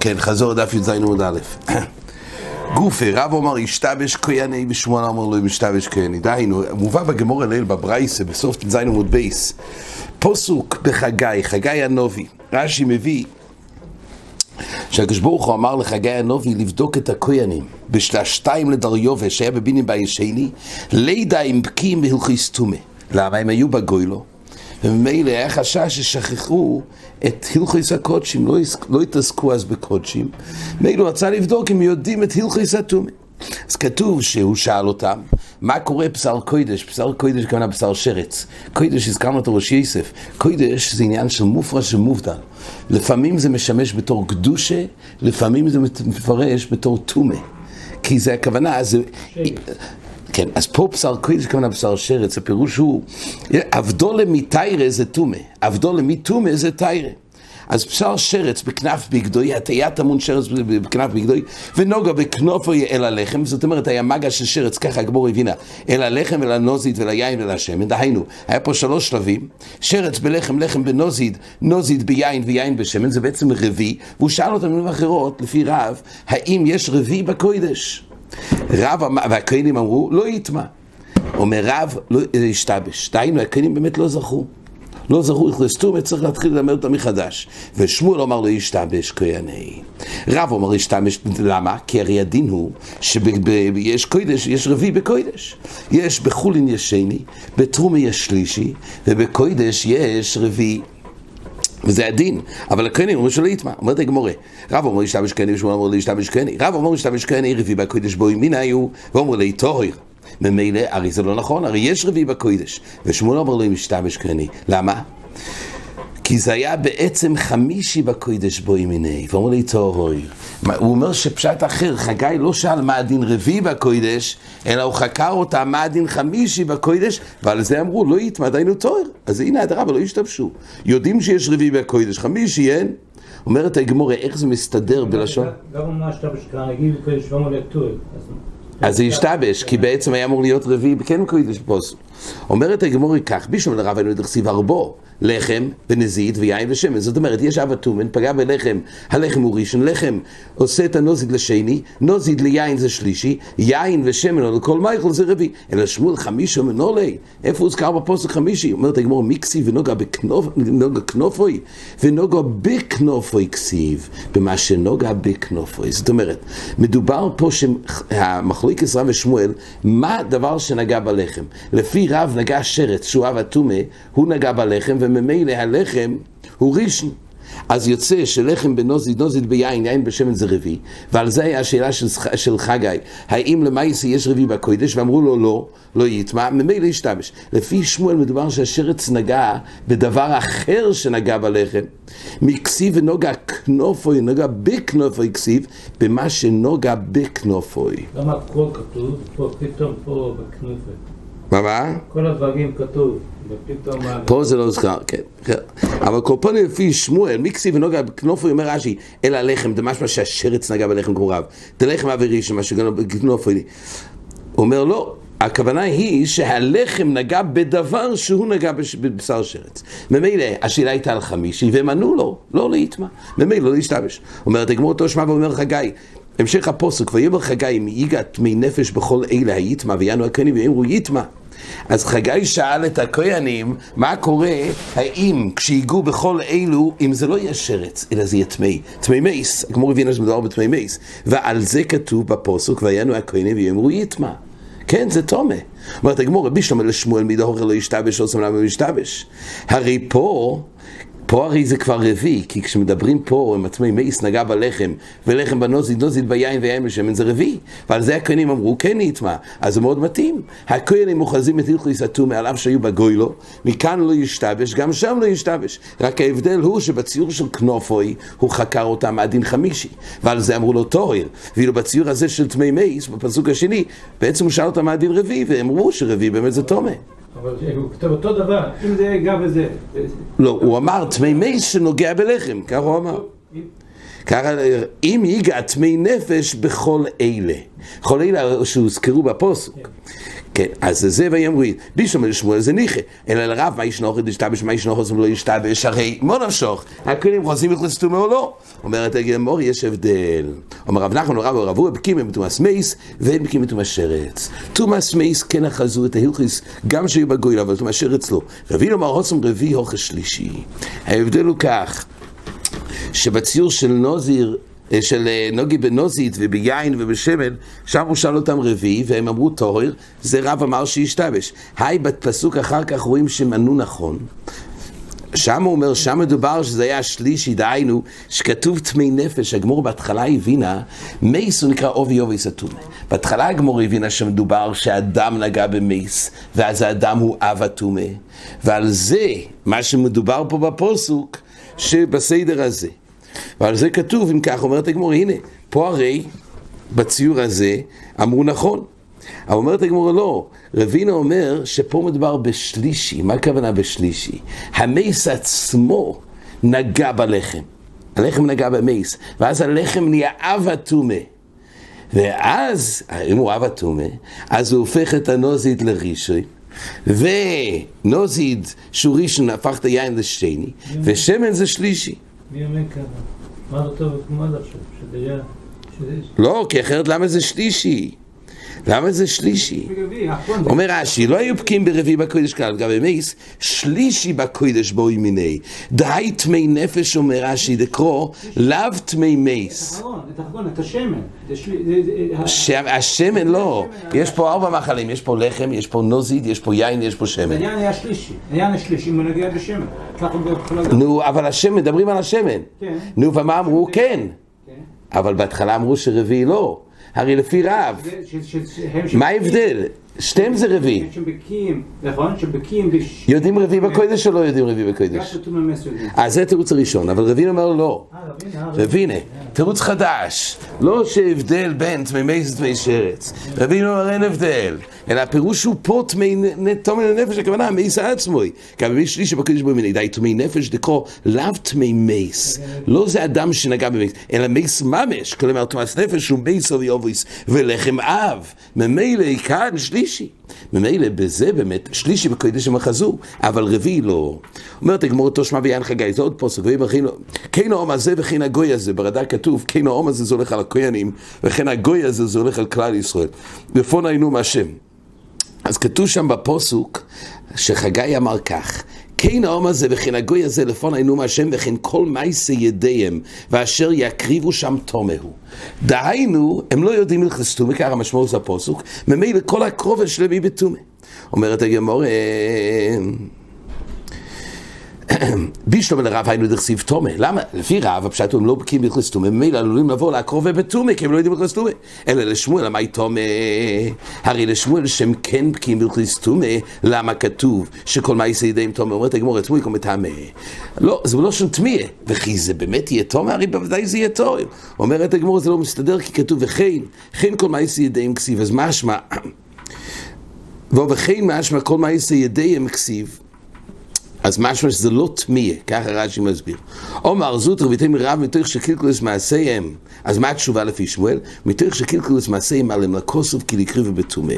כן, חזור דף י"ז עמוד א'. גופי, רב אומר ישתבש כהני ושמואל אמר לו ישתבש כהני. דהיינו, מובא בגמור הליל בברייסה, בסוף ט"ז עמוד בייס, פוסוק בחגי, חגי הנובי. רש"י מביא שהקדוש ברוך הוא אמר לחגי הנובי לבדוק את הכהנים בשלשתיים לדריובה שהיה בבינים בישני לידה עם בקים והלכיס טומא למה הם היו בגוילו וממילא היה חשש ששכחו את הלכיס הקודשים, לא, לא התעסקו אז בקודשים, מילא רצה לבדוק אם יודעים את הלכיס הטומא. אז כתוב שהוא שאל אותם, מה קורה בשר קוידש? בשר קוידש כמובן בשר שרץ. קוידש, הזכרנו אותו ראש יסף. קוידש זה עניין של מופרש ומובדל. לפעמים זה משמש בתור קדושה, לפעמים זה מפרש בתור טומא. כי זה הכוונה, זה... כן, אז פה בשר קודש כמובן בשר שרץ, הפירוש הוא, אבדולה מתיירה זה טומא, אבדולה מטומא זה תיירה. אז בשר שרץ בכנף בגדוי, הטיית המון שרץ בכנף בגדוי, ונוגה בכנופו אל הלחם, זאת אומרת היה מגע של שרץ, ככה הגבור הבינה, אל הלחם, אל הנוזית, ואל היין ואל השמן, דהיינו, היה פה שלוש שלבים, שרץ בלחם, לחם בנוזית, נוזית ביין ויין בשמן, זה בעצם רבי, והוא שאל אותם במילים אחרות, לפי רב, האם יש רבי בקוידש? רב, והכהנים אמרו, לא יטמע. אומר רב, לא ישתבש. דהיינו, הכהנים באמת לא זכו. לא זכו לכלסתום, וצריך להתחיל ללמד אותם מחדש. ושמואל אמר לו ישתבש כהני. רב אומר ישתבש, למה? כי הרי הדין הוא שיש קוידש, יש רביעי בקוידש. יש בחולין יש שני, בתרומי יש שלישי, ובקוידש יש רביעי. וזה הדין, אבל הכהנים אומרים שלא יטמע, אומרת הגמורה, רב אומר ישתבש כהני ושמואל אומר להשתבש כהני, רב אומר ישתבש כהני רביעי בקודש בו ימין היו, ואומר לי טוהר, ממילא, הרי זה לא נכון, הרי יש רביעי בקודש, ושמואל אומר לו ישתבש כהני, למה? כי זה היה בעצם חמישי בקודש בו ימיני, ואומר לי טוהר, הוא אומר שפשט אחר, חגי לא שאל מה הדין רביעי בקודש, אלא הוא חקר אותה מה הדין חמישי בקודש, ועל זה אמרו, לא יטמע דיינו תואר. אז הנה הדרבה, לא ישתמשו. יודעים שיש רביעי בקודש, חמישי אין. אומרת הגמורה, איך זה מסתדר בלשון? גם מה שאתה בשכרה, נגיד בקודש ואומר לתואר. אז זה השתבש, כי בעצם היה אמור להיות רביעי בכן קודש פוסק. אומרת הגמורי כך, בישום לרב היינו דכסיב הרבו, לחם ונזית ויין ושמן. זאת אומרת, יש אב הטומן, פגע בלחם, הלחם הוא ראשון, לחם עושה את הנוזית לשני, נוזית ליין זה שלישי, יין ושמן או לכל מייכל זה רביעי. אלא שמואל חמישו מנולי, איפה הוזכר בפוסק חמישי? אומרת הגמור מיקסי ונוגה בכנופ, כנופוי, ונוגה בכנופוי כסיב, במה שנוגה בכנופוי. זאת אומרת, מדובר פה שהמחלוקת רב ושמואל, מה הדבר שנגע בלחם? לפי רב נגע שרץ, שהוא אב הטומה, הוא נגע בלחם, וממילא הלחם הוא ראשון. אז יוצא שלחם בנוזית, נוזית ביין, יין בשמן זה רביעי, ועל זה היה השאלה של, של חגי, האם למעשה יש רביעי בקודש, ואמרו לו לא, לא יטמע, ממילא ישתבש. לפי שמואל מדובר שהשרץ נגע בדבר אחר שנגע בלחם. מכסיב ונוגע כנופוי, נוגע בכנופוי כסיב, במה שנוגע בכנופוי. למה הכל כתוב, פה פתאום פה בכנופוי? מה מה? כל הדברים כתוב, ופתאום... פה זה לא זכר, כן. אבל קורפוני לפי שמואל, מיקסי ונוגע בכנופו, אומר רש"י, אלא הלחם, זה משמע שהשרץ נגע בלחם כמו רב. דלחם אווירי, שמה שגנו בכנופו. הוא אומר לא, הכוונה היא שהלחם נגע בדבר שהוא נגע בבשר שרץ. ממילא השאלה הייתה על חמישי, והם ענו לו, לא להיטמע. ממילא לא להשתבש. אומרת הגמור אותו שמע ואומר חגי, המשך הפוסק, ויאמר חגי, אם ייגע טמי נפש בכל אלה היטמע, ויענו הכהנים ויאמרו יטמע. אז חגי שאל את הכהנים, מה קורה, האם כשיגעו בכל אלו, אם זה לא יהיה שרץ, אלא זה יהיה טמי, טמי מייס, כמו הבינה שמדובר בטמי מייס, ועל זה כתוב בפוסק, ויענו הכהנים ויאמרו יטמע. כן, זה תומה. אומרת הגמור, רבי שלמה לשמואל מדהור לא ישתבש, עושה למה הוא ישתבש. הרי פה פה הרי זה כבר רביעי, כי כשמדברים פה עם עצמי מייס נגע בלחם, ולחם בנוזית, נוזית ביין ויין בשמן זה רביעי. ועל זה הכהנים אמרו, כן נטמע, אז זה מאוד מתאים. הכהנים אוחזים את הלכויס הטומא על אף שהיו בגוילו, מכאן לא ישתבש, גם שם לא ישתבש. רק ההבדל הוא שבציור של כנופוי, הוא חקר אותם עד דין חמישי. ועל זה אמרו לו טוהר. ואילו בציור הזה של טמא מייס, בפסוק השני, בעצם הוא שאל אותם עד דין רביעי, והם אמרו שרביעי באמת זה טומא. אבל הוא כתב אותו דבר, אם זה יגע בזה. לא, הוא אמר טמא מייס שנוגע בלחם, ככה הוא אמר. ככה, אם ייגע טמא נפש בכל אלה. כל אלה שהוזכרו בפוסק. כן, אז זה ויאמרו, בישלום לשמואל זה ניחא, אלא לרב מה ישנוך, דשתבש מה ישנוך, אז הוא לא ישתבש, הרי מה נמשוך? הכהנים חוזרים לכלסתום או לא? אומרת הגמור, יש הבדל. אומר רב נחמן רב רב הוא בקים בתומאס מייס, ואין בקים בתומאס שרץ. תומאס מייס כן אחזו את ההלכיס, גם שהיו בגויל, אבל תומאס שרץ לא. רבינו אמר הוסם רביעי הוכס שלישי. ההבדל הוא כך, שבציור של נוזיר של נוגי בנוזית וביין ובשמן, שם הוא שאל אותם רביעי, והם אמרו טהר, זה רב אמר שישתבש. היי, בפסוק אחר כך רואים שהם ענו נכון. שם הוא אומר, שם מדובר שזה היה השלישי, דהיינו, שכתוב טמי נפש, הגמור בהתחלה הבינה, מייס הוא נקרא עובי עובי סתום. בהתחלה הגמור הבינה שמדובר שאדם נגע במייס, ואז האדם הוא אב הטומא. ועל זה, מה שמדובר פה בפוסוק, שבסדר הזה. ועל זה כתוב, אם כך אומרת הגמור, הנה, פה הרי, בציור הזה, אמרו נכון. אבל אומרת הגמור, לא, רבינה אומר שפה מדובר בשלישי, מה הכוונה בשלישי? המייס עצמו נגע בלחם, הלחם נגע במייס, ואז הלחם נהיה אב הטומא. ואז, אם הוא אב הטומא, אז הוא הופך את הנוזית לרישוי. ונוזית שהוא ראשון הפך את היין לשני, ושמן זה שלישי. ככה? מה לא טוב כמו עד עכשיו? שזה היה... לא, כי אחרת למה זה שלישי? למה זה שלישי? אומר רש"י, לא היו פקיעים ברביעי בקודש כלל, גם במייס, שלישי בקודש בו ימיני. די תמי נפש, אומר רש"י, דקרו, לאו תמי מייס. את השמן. השמן לא, יש פה ארבע מאכלים, יש פה לחם, יש פה נוזית, יש פה יין, יש פה שמן. העניין היה שלישי, העניין השלישי, אם הוא נגיע בשמן. נו, אבל השמן, מדברים על השמן. כן. נו, ומה אמרו? כן. כן. אבל בהתחלה אמרו שרביעי לא. הרי לפי רב, מה ההבדל? שתיהם זה רביעי. נכון? שבקיאים. יודעים רביעי בקודש או לא יודעים רביעי בקודש? אז זה תירוץ הראשון, אבל רביעי אומר לא. אה, רבינה, אה, רבינה, תירוץ חדש, לא שהבדל בין תמימי תמי שרץ. רבינו אומר אין הבדל, אלא הפירוש הוא פה תמי לנפש, הכוונה מייס עצמוי. גם במי שלישי בקודש בו מיני, די תמי נפש דקרו לאו תמי מייס. לא זה אדם שנגע במייס, אלא מייס ממש, כלומר תמס נפש הוא מייס אבי אובויס ולחם אב. ממילא כאן שלישי. ממילא בזה באמת, שלישי בקודש הם אחזו, אבל רביעי לא. אומרת הגמור תושמע ויין חגי, זה עוד פוסק, ואם הכינו, כן העום הזה וכן הגוי הזה, ברד"ק כתוב, כן העום הזה זה הולך על הכהנים, וכן הגוי הזה זה הולך על כלל ישראל. ופון היינו מהשם. אז כתוב שם בפוסוק, שחגי אמר כך, כן העום הזה וכן הגוי הזה לפון עינו מהשם וכן כל מייסי ידיהם ואשר יקריבו שם תומהו. דהיינו, הם לא יודעים הלכס תומי, ככה המשמעות זה הפוסוק, ממילא כל הקרובה שלמי בתומי. אומרת הגמור, בישלום לרב היינו דכסיב תומה. למה? לפי רב, הפשט הם לא בקיאים בהלכס תומה, ממילא עלולים לבוא לקרובה בתומה, כי הם לא יודעים בהלכס תומה. אלא לשמואל, למה היא תומה? הרי לשמואל שהם כן בקיאים בהלכס תומה, למה כתוב שכל מה יעשה ידיהם תומה? אומרת הגמור, את מוי מטמא. לא, זה לא של תמיה, וכי זה באמת יהיה תומה? הרי בוודאי זה יהיה תומה. אומרת הגמור, זה לא מסתדר, כי כתוב וכן, כן כל מה יעשה ידיהם כסיב, אז משמע, וכן משמע כל מה יעשה ידיהם כסיב. אז משמע שזה לא תמיה, ככה רש"י מסביר. עומר זוטר ויתם רב מתוך שקילקולוס מעשיהם, אז מה התשובה לפי שמואל? מתוך שקילקולוס מעשיהם עליהם לכוסוף כי לקריבו בטומא.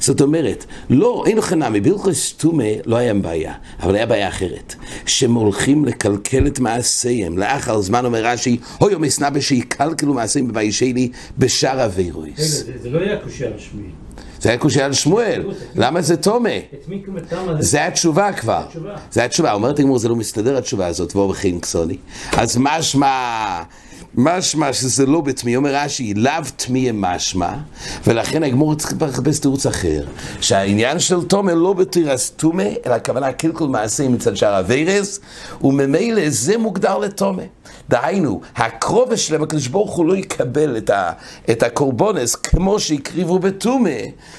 זאת אומרת, לא, אין לך נמי, בהלכוס טומא לא היה בעיה, אבל היה בעיה אחרת. שהם הולכים לקלקל את מעשיהם. לאחר זמן אומר רש"י, הוי יום אסנא בשיקלקלו מעשיהם בביישני בשאר רגע, אבירויס. זה לא היה קושייה רשמי. זה היה קושייה על שמואל, למה זה תומה? זה התשובה כבר. זה התשובה. אומרת הגמור, זה לא מסתדר התשובה הזאת, ואור וכן קסוני. אז משמע, משמע שזה לא בתמי, אומר רש"י, לאו תמי משמע, ולכן הגמור צריך לחפש תירוץ אחר. שהעניין של תומא לא בתירס תומא, אלא הכוונה קלקול מעשה מצד שער הווירס, וממילא זה מוגדר לתומא. דהיינו, הקרובה שלהם, הקדוש ברוך הוא לא יקבל את, ה, את הקורבונס כמו שהקריבו בתומה,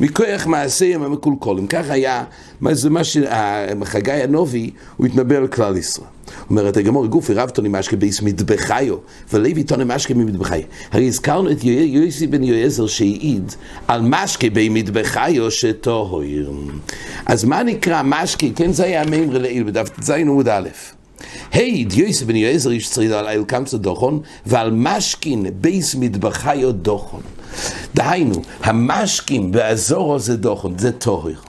מכוח מעשיהם המקולקולים. כך היה, מה זה מה שחגי הנובי, הוא התנבא על כלל ישראל. אומרת הגמור, גופי רב תוני משקה בייס מטבחיו, ולוי תוני משקה ממטבחיו. הרי הזכרנו את יו- יוסי בן יועזר שהעיד על משקה בי מטבחיו שטוהר. אז מה נקרא משקה? כן, זה היה המימרה לעיל בדף ט"ז עמוד א'. העיד יוסי בן יועזר איש צרידה על איל קמצא דכן, ועל משקין בית מטבחיא דכן. דהיינו, המשקים בעזרה זה דכן, זה טהור.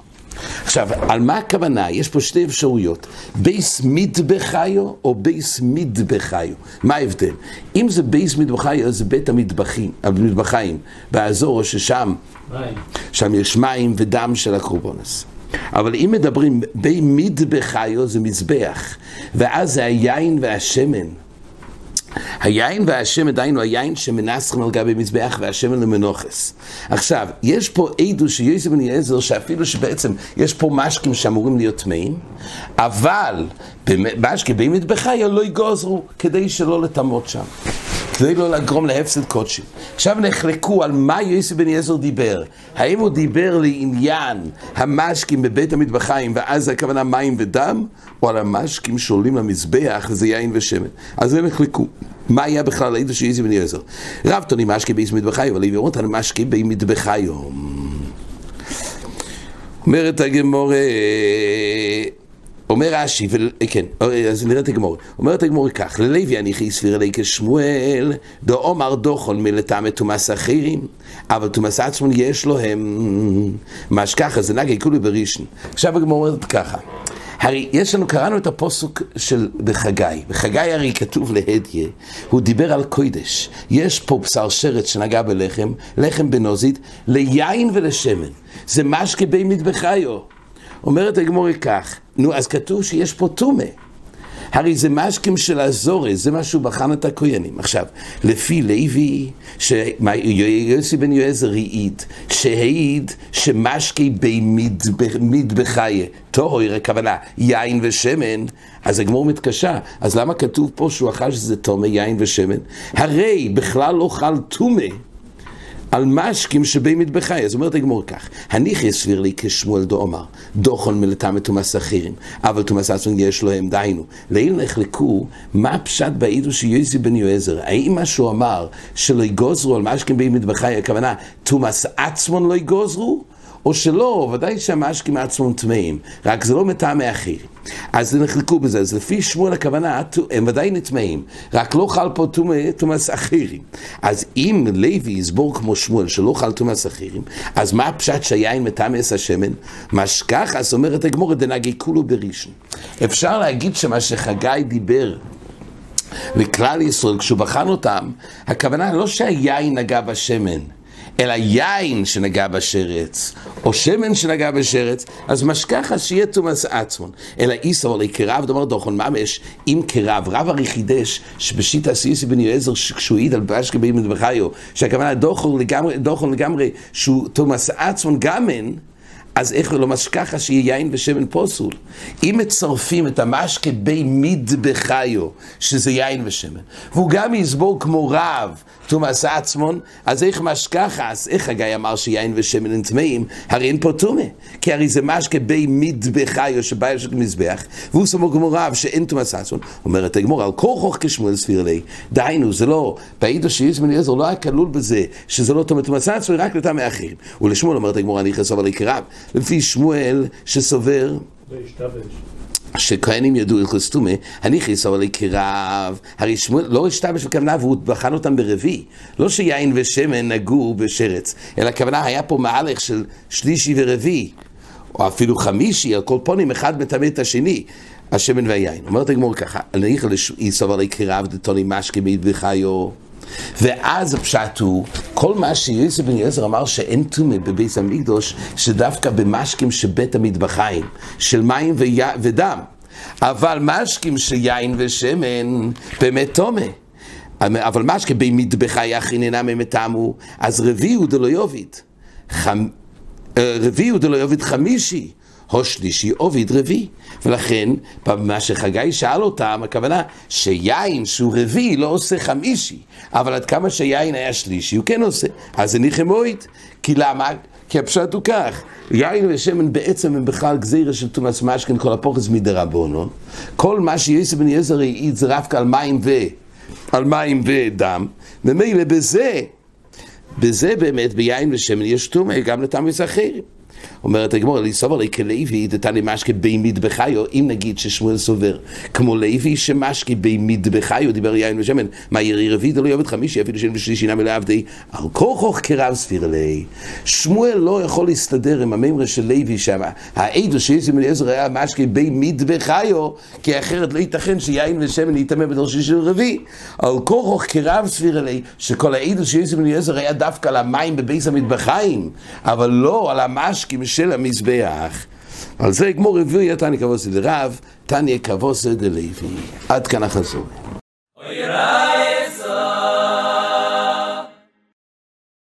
עכשיו, על מה הכוונה? יש פה שתי אפשרויות, בית מטבחיא או בית מדבחיא. מה ההבדל? אם זה בית מטבחיא זה בית המטבחים, המטבחיים, באזור ששם, מים. שם יש מים ודם של הקורבנות. אבל אם מדברים בי מטבחיו זה מזבח, ואז זה היין והשמן. היין והשמן, דהיינו היין שמנסחים על גבי מזבח והשמן למנוחס. עכשיו, יש פה עדו שיוסף בן אליעזר, שאפילו שבעצם יש פה משקים שאמורים להיות טמאים, אבל משקים בי מטבחיה לא יגוזרו כדי שלא לטמות שם. כדי לא לגרום להפסד קודשים. עכשיו נחלקו על מה יוסף בן אליעזר דיבר. האם הוא דיבר לעניין המשקים בבית המטבחיים, ואז הכוונה מים ודם, או על המשקים שעולים למזבח, וזה יין ושמן. אז הם נחלקו. מה היה בכלל העידו של יוסף בן אליעזר? רב תוני משקי בית מטבחיו, אבל הביאו אותנו משקי בית מטבחיו. אומרת הגמור, אומר רש"י, כן, אז נראה את הגמור. אומרת הגמור כך, ללוי אניחי סביר אלי כשמואל, דאמר דוחון מלטעמי תומאס אחרים, אבל תומאס עצמון יש לו הם, מה שככה, זה נגי כולי בראשון. עכשיו הגמור אומרת ככה, הרי יש לנו, קראנו את הפוסוק של בחגי, בחגי הרי כתוב להדיה, הוא דיבר על קוידש, יש פה בשר שרת שנגע בלחם, לחם בנוזית, ליין ולשמן, זה משקה בי מטבחיו. אומרת הגמורי כך, נו אז כתוב שיש פה טומא. הרי זה משקים של הזורז, זה מה שהוא בחן את הכהנים. עכשיו, לפי לוי, שיוסי בן יועזר העיד, שהעיד שמשקי בי מטבחיה, טהור, הכוונה, יין ושמן, אז הגמור מתקשה. אז למה כתוב פה שהוא אכל שזה טומא, יין ושמן? הרי בכלל לא חל טומא. על משקים שבי מטבחי, אז אומרת הגמור כך, הניחי הסביר לי כשמואל דאמר, דוחון מלטם ותומאס אחרים, אבל תומאס עצמון יש לו הם דיינו. לעיל נחלקו, מה הפשט בעידו של יוסי בן יועזר? האם מה שהוא אמר שלא יגוזרו על משקים בי מטבחי, הכוונה, תומאס עצמון לא יגוזרו? או שלא, ודאי שהמשקים עצמם טמאים, רק זה לא מטעמי אחרים. אז נחלקו בזה, אז לפי שמואל הכוונה, הם ודאי נטמאים, רק לא חל פה תומאס אחרים. אז אם לוי יסבור כמו שמואל שלא חל תומאס אחרים, אז מה הפשט שהיין מטעמס השמן? מה שכך, אז אומרת הגמורת דנגי כולו בראשון. אפשר להגיד שמה שחגי דיבר לכלל ישראל, כשהוא בחן אותם, הכוונה לא שהיין נגע בשמן. אלא יין שנגע בשרץ, או שמן שנגע בשרץ, אז משכחה שיהיה תומאס עצמון. אלא איסו עלי כרב, דאמר דוחון ממש, אם כרב, רב הרי חידש, שבשיטה סיוסי בן יועזר, כשהוא העיד על באשקי בי מטבחיו, שהכוונה דוחון לגמרי, דוחון לגמרי, שהוא תומאס עצמון גמן, אז איך לא משכחה שיהיה יין ושמן פוסול? אם מצרפים את המשקה בי מטבחיו, שזה יין ושמן, והוא גם יסבור כמו רב, תומאס עצמון, אז איך משכחה, אז איך הגיא אמר שיין ושמן הם טמאים? הרי אין פה טומא, כי הרי זה משקה בי מטבחיו שבא יש מזבח, והוא סבור כמו רב שאין תומאס עצמון. אומרת הגמור, על כורחוך כשמואל סביר לי, דהיינו, זה לא, בעידו שיוסף בן אליעזר לא היה כלול בזה, שזה לא תומאס עצמון, רק לטעמי אחרים. ולשמואל אומרת הגמור, אני חסוב עלי כרב. לפי שמואל שסובר. שכהנים ידעו הלכוס טומא, הניכיס אבל כרב, הרי שמואל לא השתבש בכוונה והוא בחן אותם ברביעי, לא שיין ושמן נגעו בשרץ, אלא הכוונה היה פה מהלך של שלישי ורביעי, או אפילו חמישי, על כל פונים אחד מטמא את השני. השמן והיין. אומרת הגמור ככה, הניכיס יסוב עלי כרב דתוני משקי מידבחיו ואז הפשט הוא, כל מה שיוסף בן יעזר אמר שאין טומא בבית המקדוש, שדווקא במשקים שבית המטבחיים, של מים ויה, ודם. אבל משקים של יין ושמן, באמת טומא. אבל משקה אינם הם טעמו, אז רביעי הוא דלא יוביד. חמ... רביעי הוא דלא יוביד חמישי. או שלישי עוביד רביעי. ולכן, מה שחגי שאל אותם, הכוונה שיין שהוא רביעי לא עושה חמישי, אבל עד כמה שיין היה שלישי הוא כן עושה. אז זה ניחמוית. כי למה? כי הפשט הוא כך, יין ושמן בעצם הם בכלל גזירה של תומאס משכן, כל הפוכס מדרבנון. כל מה שיוסף בן יזר העיד זה רבקה על מים ו... על מים ודם, ומילא בזה, בזה באמת, ביין ושמן יש טומאה גם לתמריס אחרים. אומרת הגמור, לי סובר לי כלוי, דתני משקה בי מטבחיו, אם נגיד ששמואל סובר, כמו לוי שמשקה בי מטבחיו, דיבר יין ושמן, מה ירי רביעי דלא יאבד חמישי, אפילו שאין ושלישי נמי לעבדי, על כוחוך כרב ספיר לי. שמואל לא יכול להסתדר עם הממרה של לוי שם, העדו שיש עם אליעזר היה משקה בי מטבחיו, כי אחרת לא ייתכן שיין ושמן יטמא בדור שלישי של רביעי. על כוחוך כרב ספיר לי, שכל העדו שיש עם אליעזר היה דווקא על המים בביס המטבחיים, אבל לא על המשקים של המזבח. על זה גמור רביעי תניא כבוסי דרב, תניא כבוסי דלוי. עד כאן החזור.